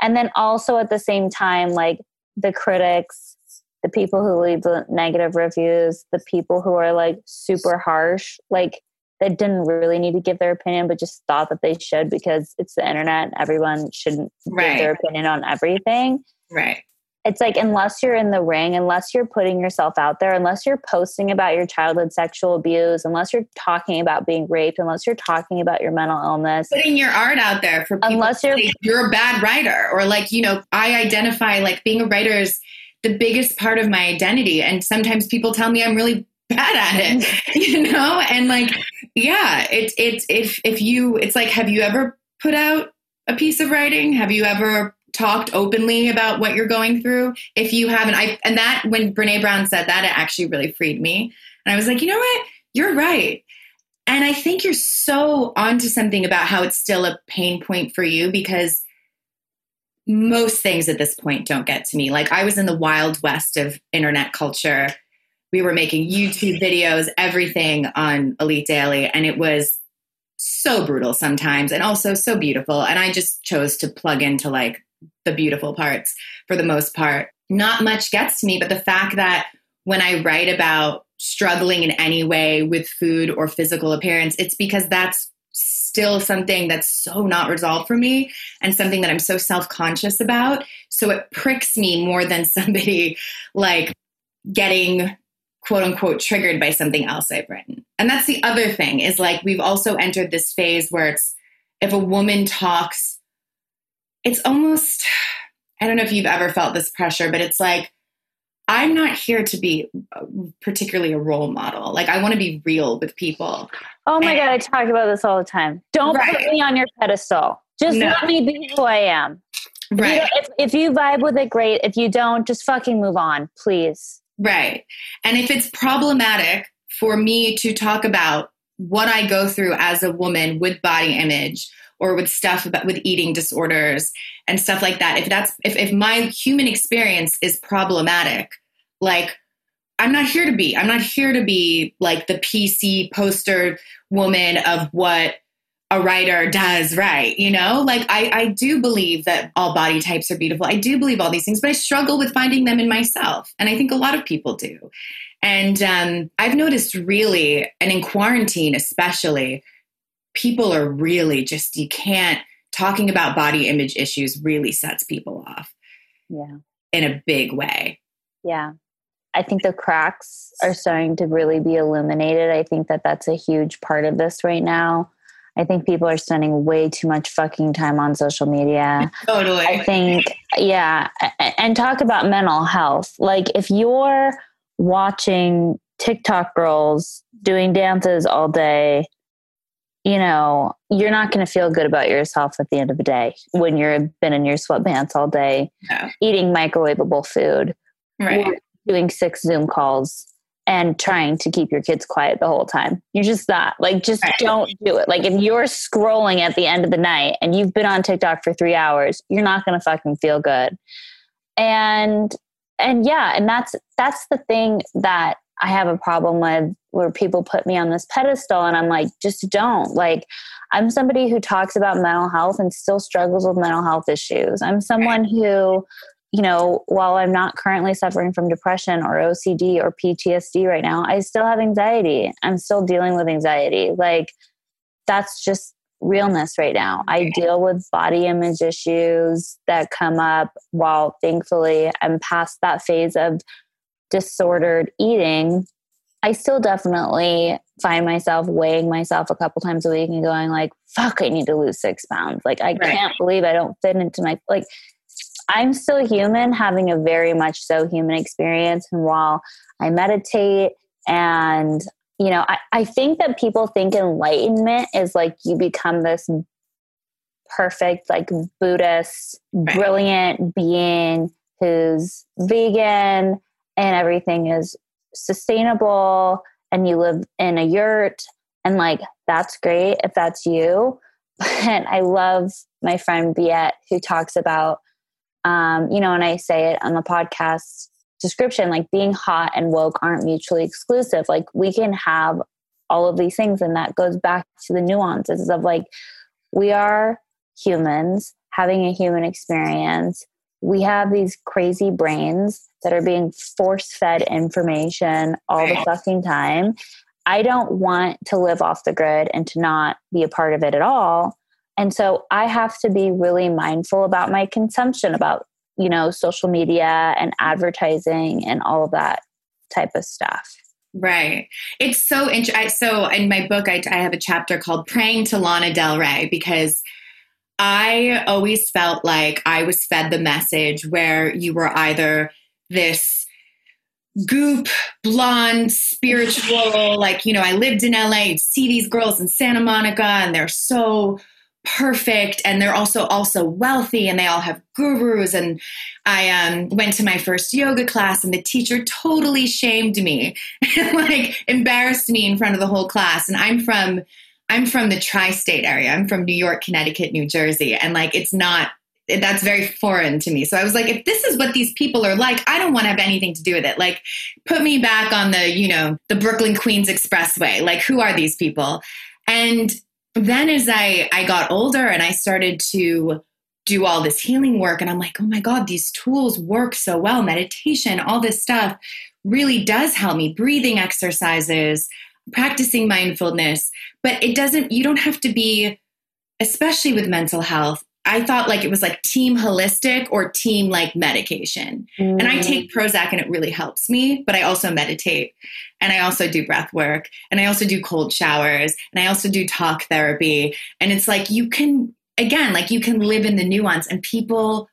S3: And then also at the same time, like the critics, the people who leave the negative reviews, the people who are like super harsh, like that didn't really need to give their opinion, but just thought that they should because it's the internet everyone shouldn't right. give their opinion on everything.
S2: Right
S3: it's like unless you're in the ring unless you're putting yourself out there unless you're posting about your childhood sexual abuse unless you're talking about being raped unless you're talking about your mental illness.
S2: Putting your art out there for people unless you're you're a bad writer or like you know i identify like being a writer is the biggest part of my identity. And sometimes people tell me i'm really bad at it [laughs] [laughs] you know? And like yeah it's it's if if you it's like have you ever put out a piece of writing? Have you ever talked openly about what you're going through. If you haven't, I and that when Brene Brown said that, it actually really freed me. And I was like, you know what? You're right. And I think you're so onto something about how it's still a pain point for you because most things at this point don't get to me. Like I was in the wild west of internet culture. We were making YouTube videos, everything on Elite Daily, and it was so brutal sometimes and also so beautiful. And I just chose to plug into like the beautiful parts for the most part. Not much gets to me, but the fact that when I write about struggling in any way with food or physical appearance, it's because that's still something that's so not resolved for me and something that I'm so self conscious about. So it pricks me more than [laughs] somebody like getting quote unquote triggered by something else I've written. And that's the other thing is like we've also entered this phase where it's if a woman talks it's almost, I don't know if you've ever felt this pressure, but it's like, I'm not here to be uh, particularly a role model. Like, I want to be real with people.
S3: Oh my and, God, I talk about this all the time. Don't right. put me on your pedestal. Just no. let me be who I am.
S2: Right.
S3: You if, if you vibe with it, great. If you don't, just fucking move on, please.
S2: Right. And if it's problematic for me to talk about what I go through as a woman with body image or with stuff about with eating disorders and stuff like that. If that's if, if my human experience is problematic like i'm not here to be i'm not here to be like the pc poster woman of what a writer does right you know? Like I, I do believe that all body types are beautiful. I do believe all these things but i struggle with finding them in myself and i think a lot of people do. And um, i've noticed really and in quarantine especially people are really just you can't talking about body image issues really sets people off
S3: yeah
S2: in a big way
S3: yeah I think the cracks are starting to really be illuminated. I think that that's a huge part of this right now. I think people are spending way too much fucking time on social media. [laughs]
S2: Totally.
S3: I think, yeah. And talk about mental health. Like, if you're watching TikTok girls doing dances all day, you know, you're not going to feel good about yourself at the end of the day when you've been in your sweatpants all day,
S2: Yeah.
S3: eating microwavable food,
S2: Right.
S3: doing six Zoom calls and trying to keep your kids quiet the whole time. You're just not like, just
S2: Right.
S3: don't do it. Like, if you're scrolling at the end of the night and you've been on TikTok for three hours, you're not going to fucking feel good. And, and yeah, and that's, that's the thing that I have a problem with where people put me on this pedestal and I'm like, just don't. Like, I'm somebody who talks about mental health and still struggles with mental health issues. I'm someone who, you know, while I'm not currently suffering from depression or OCD or PTSD right now, I still have anxiety. I'm still dealing with anxiety. Like, that's just realness right now. I deal with body image issues that come up while thankfully I'm past that phase of disordered eating. I still definitely find myself weighing myself a couple times a week and going like, fuck, I need to lose six pounds. Like, I
S2: Right.
S3: can't believe I don't fit into my, like, I'm still human, having a very much so human experience. And while I meditate and, you know, I, I think that people think enlightenment is like you become this perfect, like Buddhist,
S2: Right.
S3: brilliant being who's vegan and everything is sustainable and you live in a yurt and like that's great if that's you. [laughs] But i love my friend Biet who talks about um, you know and i say it on the podcast description like being hot and woke aren't mutually exclusive. Like we can have all of these things and that goes back to the nuances of like we are humans having a human experience we have these crazy brains that are being force fed information all the fucking time. I don't want to live off the grid and to not be a part of it at all. And so I have to be really mindful about my consumption, about, you know, social media and advertising and all of that type of stuff.
S2: Right. It's so interesting. So in my book, I, I have a chapter called Praying to Lana Del Rey because I always felt like I was fed the message where you were either this goop, blonde, spiritual, [laughs] like, you know, I lived in LA, you'd see these girls in Santa Monica and they're so perfect and they're also also wealthy and they all have gurus. And i um, went to my first yoga class and the teacher totally shamed me [laughs] like embarrassed me in front of the whole class. And i'm from i'm from the tri-state area. I'm from new york connecticut new jersey. And like it's not that's very foreign to me. So i was like if this is what these people are like i don't want to have anything to do with it. Like put me back on the you know the brooklyn queens expressway. Like who are these people? And then as i i got older and i started to do all this healing work and i'm like oh my god these tools work so well. Meditation all this stuff really does help me. Breathing exercises practicing mindfulness but it doesn't you don't have to be especially with mental health i thought like it was like team holistic or team like medication. And I take mm. Prozac and it really helps me, but I also meditate and I also do breath work and I also do cold showers and I also do talk therapy. And it's like you can, again, like you can live in the nuance and people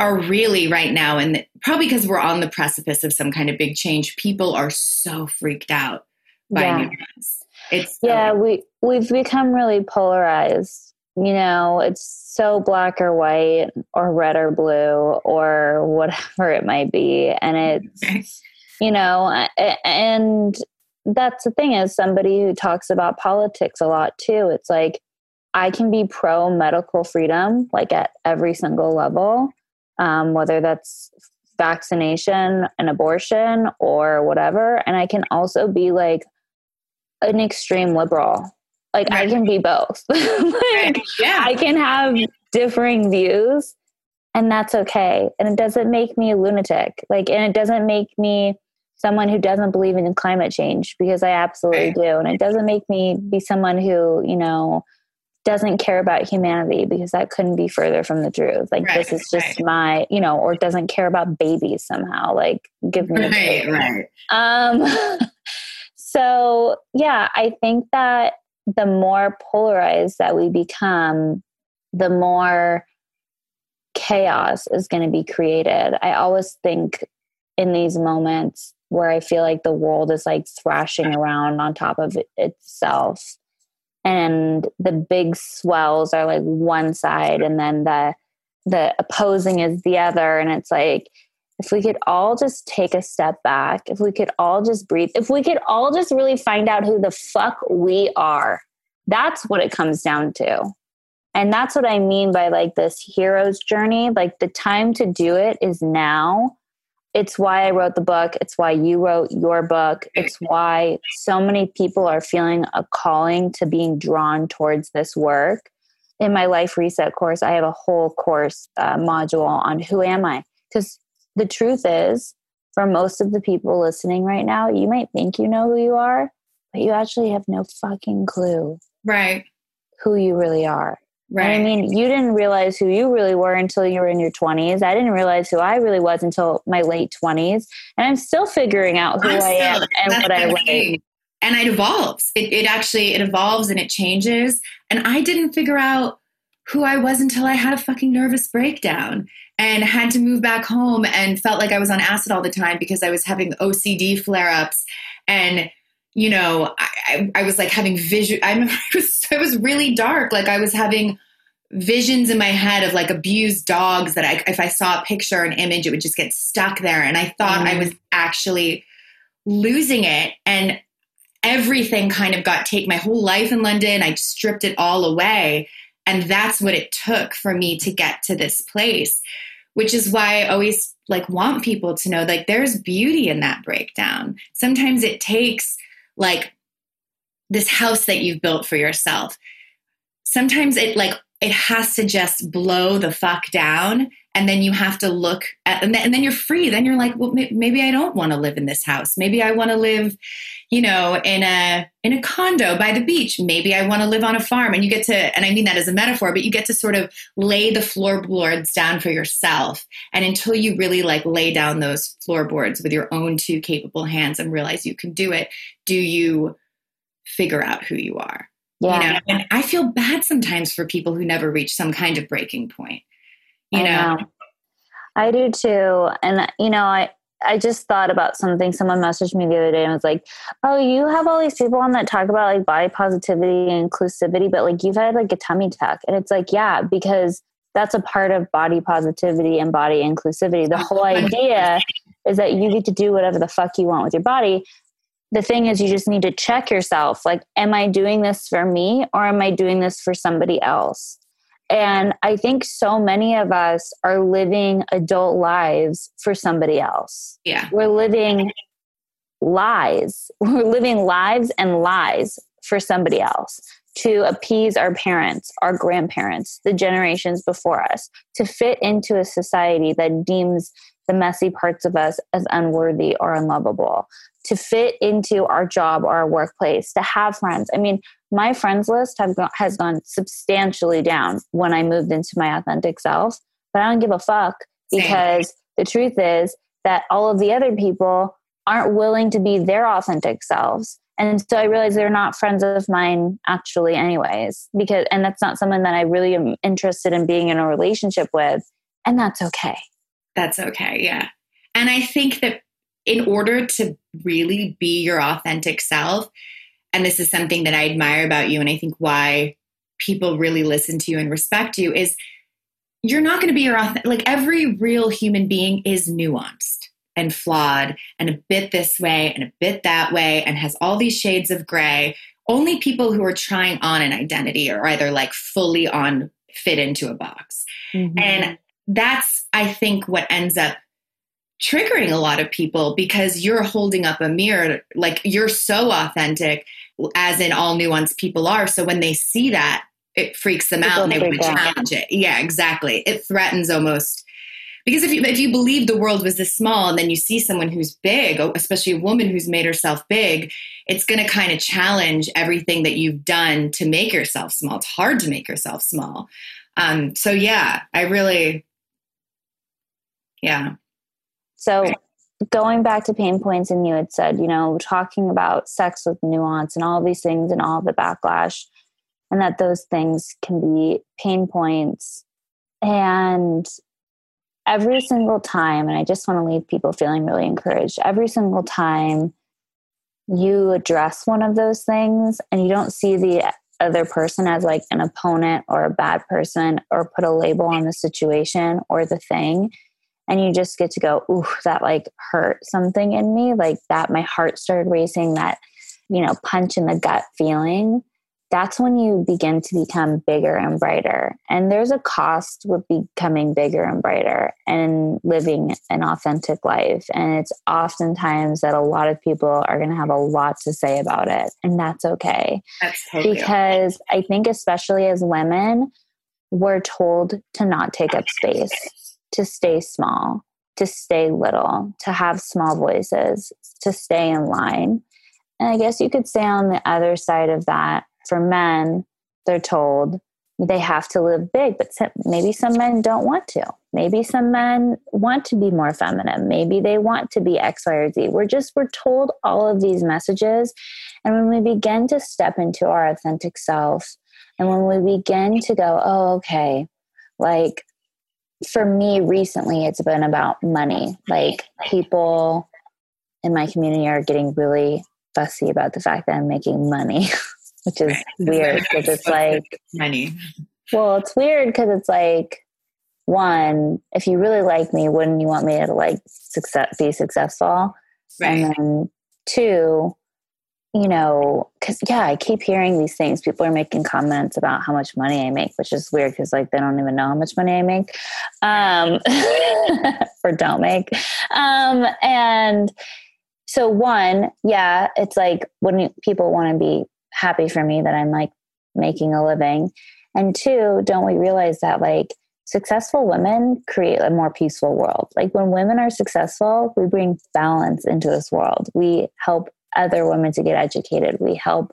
S2: are really right now, and probably because we're on the precipice of some kind of big change, people are so freaked out by
S3: Yeah.
S2: nuance. It's so-
S3: yeah we we've become really polarized. You know it's so black or white or red or blue or whatever it might be. And it's you know and that's the thing is somebody who talks about politics a lot too. It's like i can be pro medical freedom like at every single level um, whether that's vaccination and abortion or whatever. And i can also be like an extreme liberal Like right. I can be both. [laughs] like. Yeah. I can have differing views and that's okay. And it doesn't make me a lunatic. Like and it doesn't make me someone who doesn't believe in climate change because I absolutely right. do. And it doesn't make me be someone who, you know, doesn't care about humanity because that couldn't be further from the truth. Like right, this is just right. my, you know, or doesn't care about babies somehow. Like give me a. right, right. Um [laughs] so yeah, I think that the more polarized that we become, the more chaos is going to be created. I always think in these moments where I feel like the world is like thrashing around on top of itself and the big swells are like one side and then the the opposing is the other and it's like if we could all just take a step back if we could all just breathe if we could all just really find out who the fuck we are that's what it comes down to and that's what i mean by like this hero's journey like the time to do it is now it's why I wrote the book. It's why you wrote your book. It's why so many people are feeling a calling to being drawn towards this work. In my life reset course, I have a whole course uh, module on who am I? Because the truth is, for most of the people listening right now, you might think you know who you are, but you actually have no fucking clue.
S2: Right.
S3: Who you really are. Right. I mean, you didn't realize who you really were until you were in your 20s. I didn't realize who I really was until my late 20s. And I'm still figuring out who I'm I am and what I like.
S2: And it evolves. It, it actually, it evolves and it changes. And I didn't figure out who I was until I had a fucking nervous breakdown and had to move back home and felt like I was on acid all the time because I was having OCD flare ups and you know, I, I, I was like having vision. I remember [laughs] it was, it was really dark. Like I was having visions in my head of like abused dogs that I, if I saw a picture, or an image, it would just get stuck there. And I thought mm. I was actually losing it. And everything kind of got taken, my whole life in London, I stripped it all away. And that's what it took for me to get to this place, which is why I always like want people to know like there's beauty in that breakdown. Sometimes it takes like this house that you've built for yourself. Sometimes it like it has to just blow the fuck down and then you have to look at and then, and then you're free. Then you're like well maybe i don't want to live in this house. Maybe i want to live you know in a in a condo by the beach. Maybe i want to live on a farm. And you get to and i mean that as a metaphor but you get to sort of lay the floorboards down for yourself. And until you really like lay down those floorboards with your own two capable hands and realize you can do it do you figure out who you are? Yeah. You know, and I feel bad sometimes for people who never reach some kind of breaking point. You know? know.
S3: I do too. And you know, I I just thought about something. Someone messaged me the other day and was like, "Oh, you have all these people on that talk about like body positivity and inclusivity, but like you've had like a tummy tuck." And it's like, yeah, because that's a part of body positivity and body inclusivity. The whole [laughs] idea is that you get to do whatever the fuck you want with your body the thing is you just need to check yourself like am i doing this for me or am i doing this for somebody else and i think so many of us are living adult lives for somebody else.
S2: Yeah.
S3: We're living lies. [laughs] We're living lives and lies for somebody else to appease our parents, our grandparents, the generations before us, to fit into a society that deems the messy parts of us as unworthy or unlovable, to fit into our job or our workplace, to have friends. I mean, my friends list have gone, has gone substantially down when I moved into my authentic self, but I don't give a fuck because Same. the truth is that all of the other people aren't willing to be their authentic selves. And so I realized they're not friends of mine actually anyways because and that's not someone that I really am interested in being in a relationship with and that's okay.
S2: That's okay. Yeah. And I think that in order to really be your authentic self, and this is something that I admire about you, and I think why people really listen to you and respect you, is you're not going to be your authentic. Like every real human being is nuanced and flawed and a bit this way and a bit that way and has all these shades of gray. Only people who are trying on an identity are either like fully on fit into a box. Mm-hmm. And that's, I think, what ends up triggering a lot of people because you're holding up a mirror like you're so authentic as in all nuanced people are. So when they see that, it freaks them out and they want to challenge it. Yeah, exactly. It threatens almost because if you if you believe the world was this small and then you see someone who's big, especially a woman who's made herself big, it's going to kind of challenge everything that you've done to make yourself small. It's hard to make yourself small. Um, so yeah, I really, yeah.
S3: So going back to pain points, and you had said, you know, talking about sex with nuance and all these things and all the backlash, and that those things can be pain points. And every single time, and I just want to leave people feeling really encouraged, every single time you address one of those things and you don't see the other person as like an opponent or a bad person or put a label on the situation or the thing and you just get to go ooh that like hurt something in me like that my heart started racing that you know punch in the gut feeling that's when you begin to become bigger and brighter. And there's a cost with becoming bigger and brighter and living an authentic life. And it's oftentimes that a lot of people are going to have a lot to say about it and that's okay.
S2: That's totally
S3: because I think, especially as women, we're told to not take up space, to stay small, to stay little, to have small voices, to stay in line. And I guess you could say on the other side of that, for men, they're told they have to live big, but some, maybe some men don't want to. Maybe some men want to be more feminine. Maybe they want to be X, Y, or Z. We're just, we're told all of these messages. And when we begin to step into our authentic self, and when we begin to go, oh, okay, like for me recently, it's been about money. Like people in my community are getting really fussy about the fact that I'm making money, [laughs] which is weird because it's like,
S2: money.
S3: well, it's weird because it's like, one, if you really like me, wouldn't you want me to like success, be successful?
S2: Right.
S3: And then two, you know, because yeah, I keep hearing these things. People are making comments about how much money I make, which is weird because like they don't even know how much money I make, um, [laughs] or don't make. Um, and so one, yeah, it's like when people want to be happy for me that I'm like making a living, and two, don't we realize that like successful women create a more peaceful world. Like when women are successful, we bring balance into this world. We help other women to get educated. We help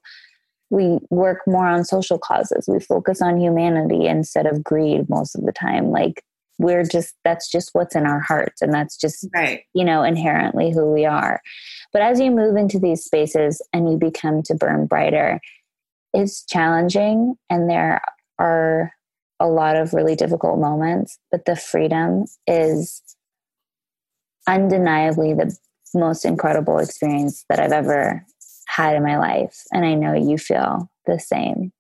S3: we work more on social causes. We focus on humanity instead of greed most of the time. Like we're just that's just what's in our hearts and that's just
S2: Right.
S3: you know inherently who we are. But as you move into these spaces and you become to burn brighter, it's challenging and there are a lot of really difficult moments, but the freedom is undeniably the most incredible experience that I've ever had in my life. And I know you feel the same.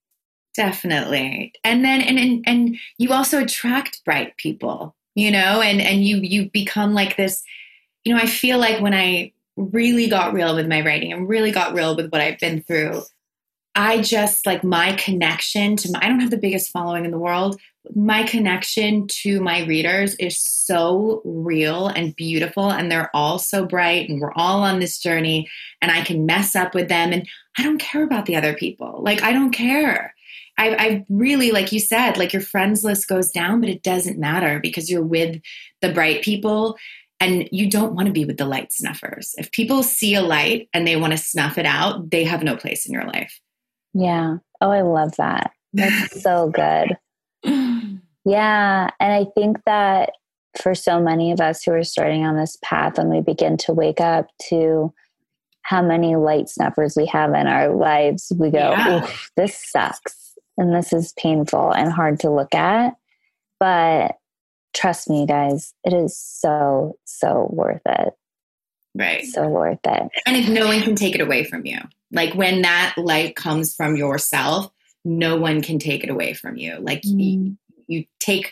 S2: Definitely. And then and and, and you also attract bright people, you know, and and you you become like this, you know, I feel like when I really got real with my writing and really got real with what I've been through, I just like my connection to my I don't have the biggest following in the world. My connection to my readers is so real and beautiful and they're all so bright and we're all on this journey and I can mess up with them and I don't care about the other people. Like I don't care. I, I really, like you said, like your friends list goes down, but it doesn't matter because you're with the bright people and you don't want to be with the light snuffers. If people see a light and they want to snuff it out, they have no place in your life.
S3: Yeah. Oh, I love that. That's [laughs] so good. Yeah. And I think that for so many of us who are starting on this path, when we begin to wake up to how many light snuffers we have in our lives, we go,
S2: Yeah.
S3: This sucks. And this is painful and hard to look at. But trust me, guys, it is so, so worth it.
S2: Right.
S3: So worth it.
S2: And if no one can take it away from you. Like when that light comes from yourself, no one can take it away from you. Like you, mm. you take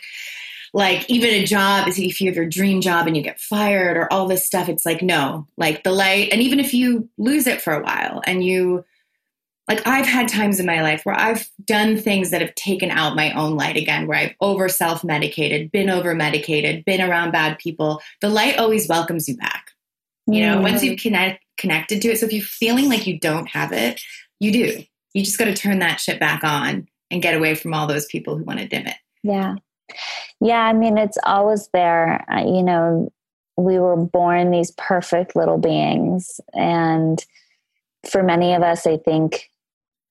S2: like even a job if you have your dream job and you get fired or all this stuff it's like no like the light and even if you lose it for a while and you like i've had times in my life where i've done things that have taken out my own light again where i've over self medicated been over medicated been around bad people the light always welcomes you back you know
S3: Mm.
S2: once you've connect, connected to it so if you're feeling like you don't have it you do. You just got to turn that shit back on and get away from all those people who want to dim it.
S3: Yeah. Yeah. I mean, it's always there. Uh, you know, we were born these perfect little beings. And for many of us, I think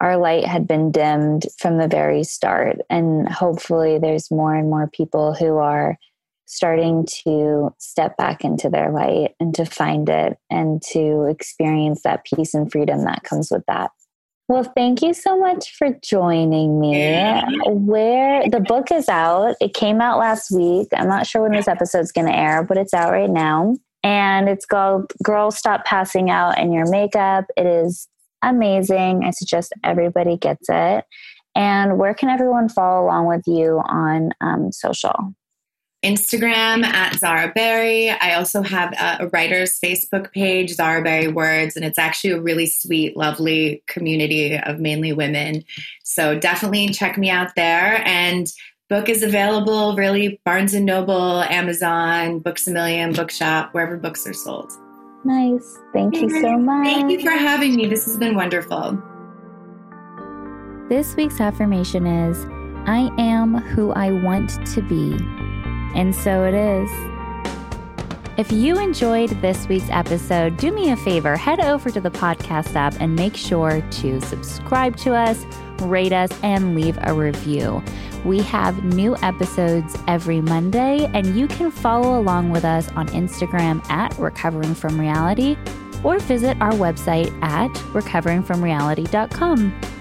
S3: our light had been dimmed from the very start. And hopefully, there's more and more people who are starting to step back into their light and to find it and to experience that peace and freedom that comes with that. Well, thank you so much for joining me. Where the book is out, it came out last week. I'm not sure when this episode's going to air, but it's out right now. And it's called Girls Stop Passing Out in Your Makeup. It is amazing. I suggest everybody gets it. And where can everyone follow along with you on um, social?
S2: Instagram at Zara Barrie. I also have a, a, writer's Facebook page, Zara Barrie Words, and it's actually a really sweet, lovely community of mainly women. So definitely check me out there. And book is available really Barnes and Noble, Amazon, Books a Million, Bookshop, wherever books are sold.
S3: Nice. Thank you so much.
S2: Thank you for having me. This has been wonderful.
S1: This week's affirmation is I am who I want to be. And so it is. If you enjoyed this week's episode, do me a favor, head over to the podcast app and make sure to subscribe to us, rate us, and leave a review. We have new episodes every Monday, and you can follow along with us on Instagram at Recovering From Reality or visit our website at recoveringfromreality.com.